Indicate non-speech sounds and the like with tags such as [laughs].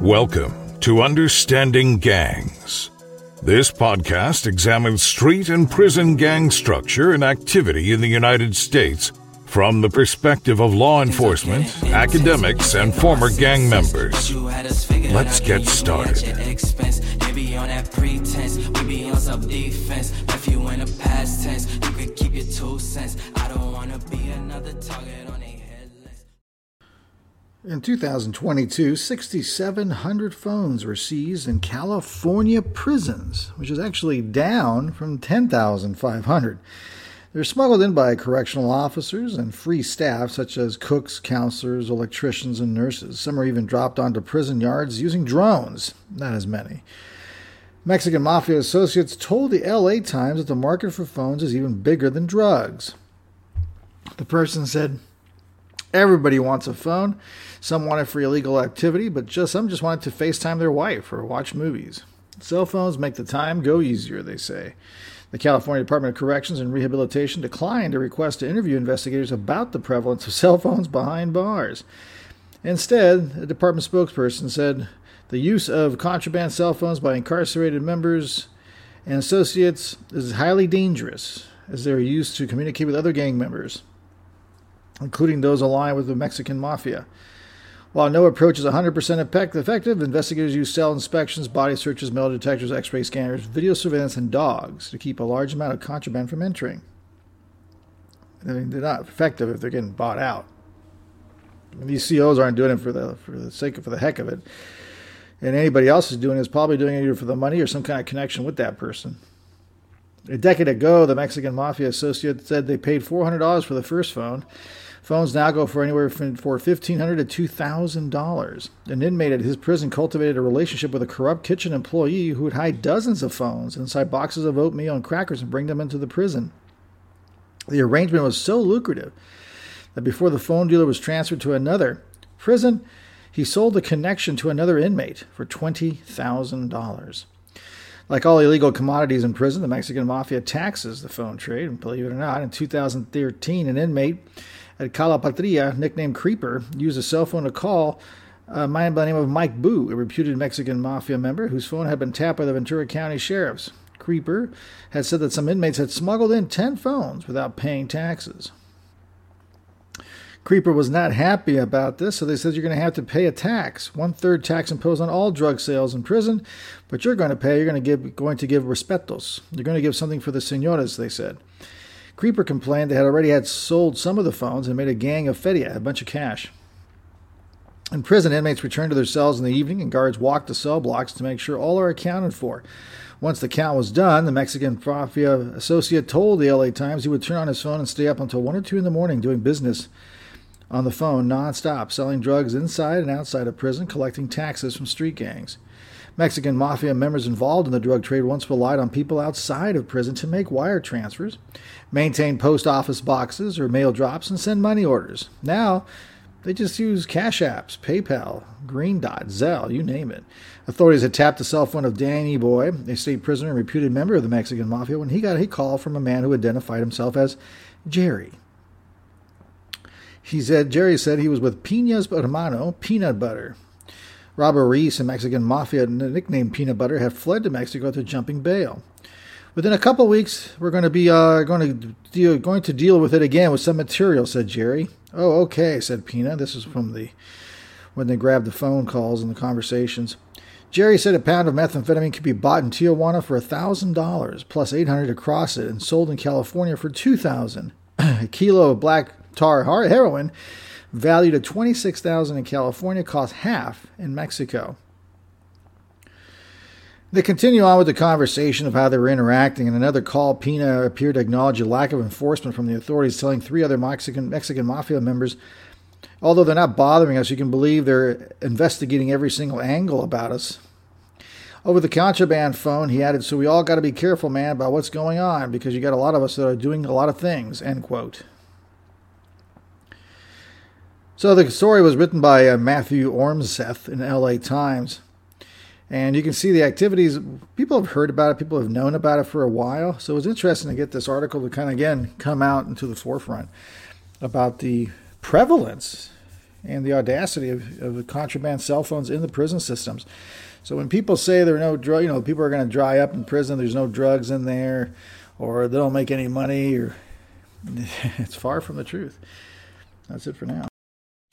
Welcome to Understanding Gangs. This podcast examines street and prison gang structure and activity in the United States from the perspective of law enforcement, academics, and former gang members. Let's get started. In 2022, 6,700 phones were seized in California prisons, which is actually down from 10,500. They're smuggled in by correctional officers and free staff, such as cooks, counselors, electricians, and nurses. Some are even dropped onto prison yards using drones, not as many. Mexican mafia associates told the LA Times that the market for phones is even bigger than drugs. The person said, Everybody wants a phone. Some want it for illegal activity, but just some just want it to FaceTime their wife or watch movies. Cell phones make the time go easier, they say. The California Department of Corrections and Rehabilitation declined a request to interview investigators about the prevalence of [laughs] cell phones behind bars. Instead, a department spokesperson said the use of contraband cell phones by incarcerated members and associates is highly dangerous as they are used to communicate with other gang members including those aligned with the Mexican mafia. While no approach is 100% effective, investigators use cell inspections, body searches, metal detectors, x ray scanners, video surveillance, and dogs to keep a large amount of contraband from entering. I mean, they're not effective if they're getting bought out. I mean, these COs aren't doing it for the for the sake of for the heck of it, and anybody else is doing it is probably doing it either for the money or some kind of connection with that person. A decade ago, the Mexican mafia associate said they paid $400 for the first phone Phones now go for anywhere from for 1,500 to $2,000. An inmate at his prison cultivated a relationship with a corrupt kitchen employee who would hide dozens of phones inside boxes of oatmeal and crackers and bring them into the prison. The arrangement was so lucrative that before the phone dealer was transferred to another prison, he sold the connection to another inmate for $20,000. Like all illegal commodities in prison, the Mexican mafia taxes the phone trade. And believe it or not, in 2013, an inmate at Calipatria, nicknamed Creeper, used a cell phone to call uh, a man by the name of Mike Boo, a reputed Mexican mafia member whose phone had been tapped by the Ventura County sheriffs. Creeper had said that some inmates had smuggled in 10 phones without paying taxes. Creeper was not happy about this, so they said you're going to have to pay a tax, one third tax imposed on all drug sales in prison, but you're going to pay. You're going to give going to give respetos. You're going to give something for the senoras, they said. Creeper complained they had already had sold some of the phones and made a gang of feria, a bunch of cash. In prison, inmates returned to their cells in the evening and guards walked the cell blocks to make sure all are accounted for. Once the count was done, the Mexican mafia associate told the LA Times he would turn on his phone and stay up until 1 or 2 in the morning doing business on the phone nonstop, selling drugs inside and outside of prison, collecting taxes from street gangs. Mexican mafia members involved in the drug trade once relied on people outside of prison to make wire transfers, maintain post office boxes or mail drops, and send money orders. Now, they just use Cash Apps, PayPal, Green Dot, Zelle, you name it. Authorities had tapped the cell phone of Danny Boy, a state prisoner and reputed member of the Mexican mafia, when he got a call from a man who identified himself as Jerry. He said Jerry said he was with Pina's hermano, Peanut Butter. Robert Reese, a Mexican mafia nicknamed Peanut Butter, have fled to Mexico to jumping bail. Within a couple weeks, we're going to be uh, going to deal going to deal with it again with some material," said Jerry. "Oh, okay," said Peanut. This is from the when they grabbed the phone calls and the conversations. Jerry said a pound of methamphetamine could be bought in Tijuana for thousand dollars plus eight hundred to cross it, and sold in California for two thousand. [clears throat] a kilo of black tar heroin valued at 26000 in California, cost half in Mexico. They continue on with the conversation of how they were interacting. In another call, Pina appeared to acknowledge a lack of enforcement from the authorities, telling three other Mexican, Mexican mafia members Although they're not bothering us, you can believe they're investigating every single angle about us. Over the contraband phone, he added, So we all got to be careful, man, about what's going on because you got a lot of us that are doing a lot of things. End quote. So the story was written by uh, Matthew Ormseth in LA Times. And you can see the activities. People have heard about it, people have known about it for a while. So it was interesting to get this article to kind of, again, come out into the forefront about the prevalence and the audacity of, of the contraband cell phones in the prison systems. So when people say there are no drug, you know, people are going to dry up in prison, there's no drugs in there, or they don't make any money, or [laughs] it's far from the truth. That's it for now.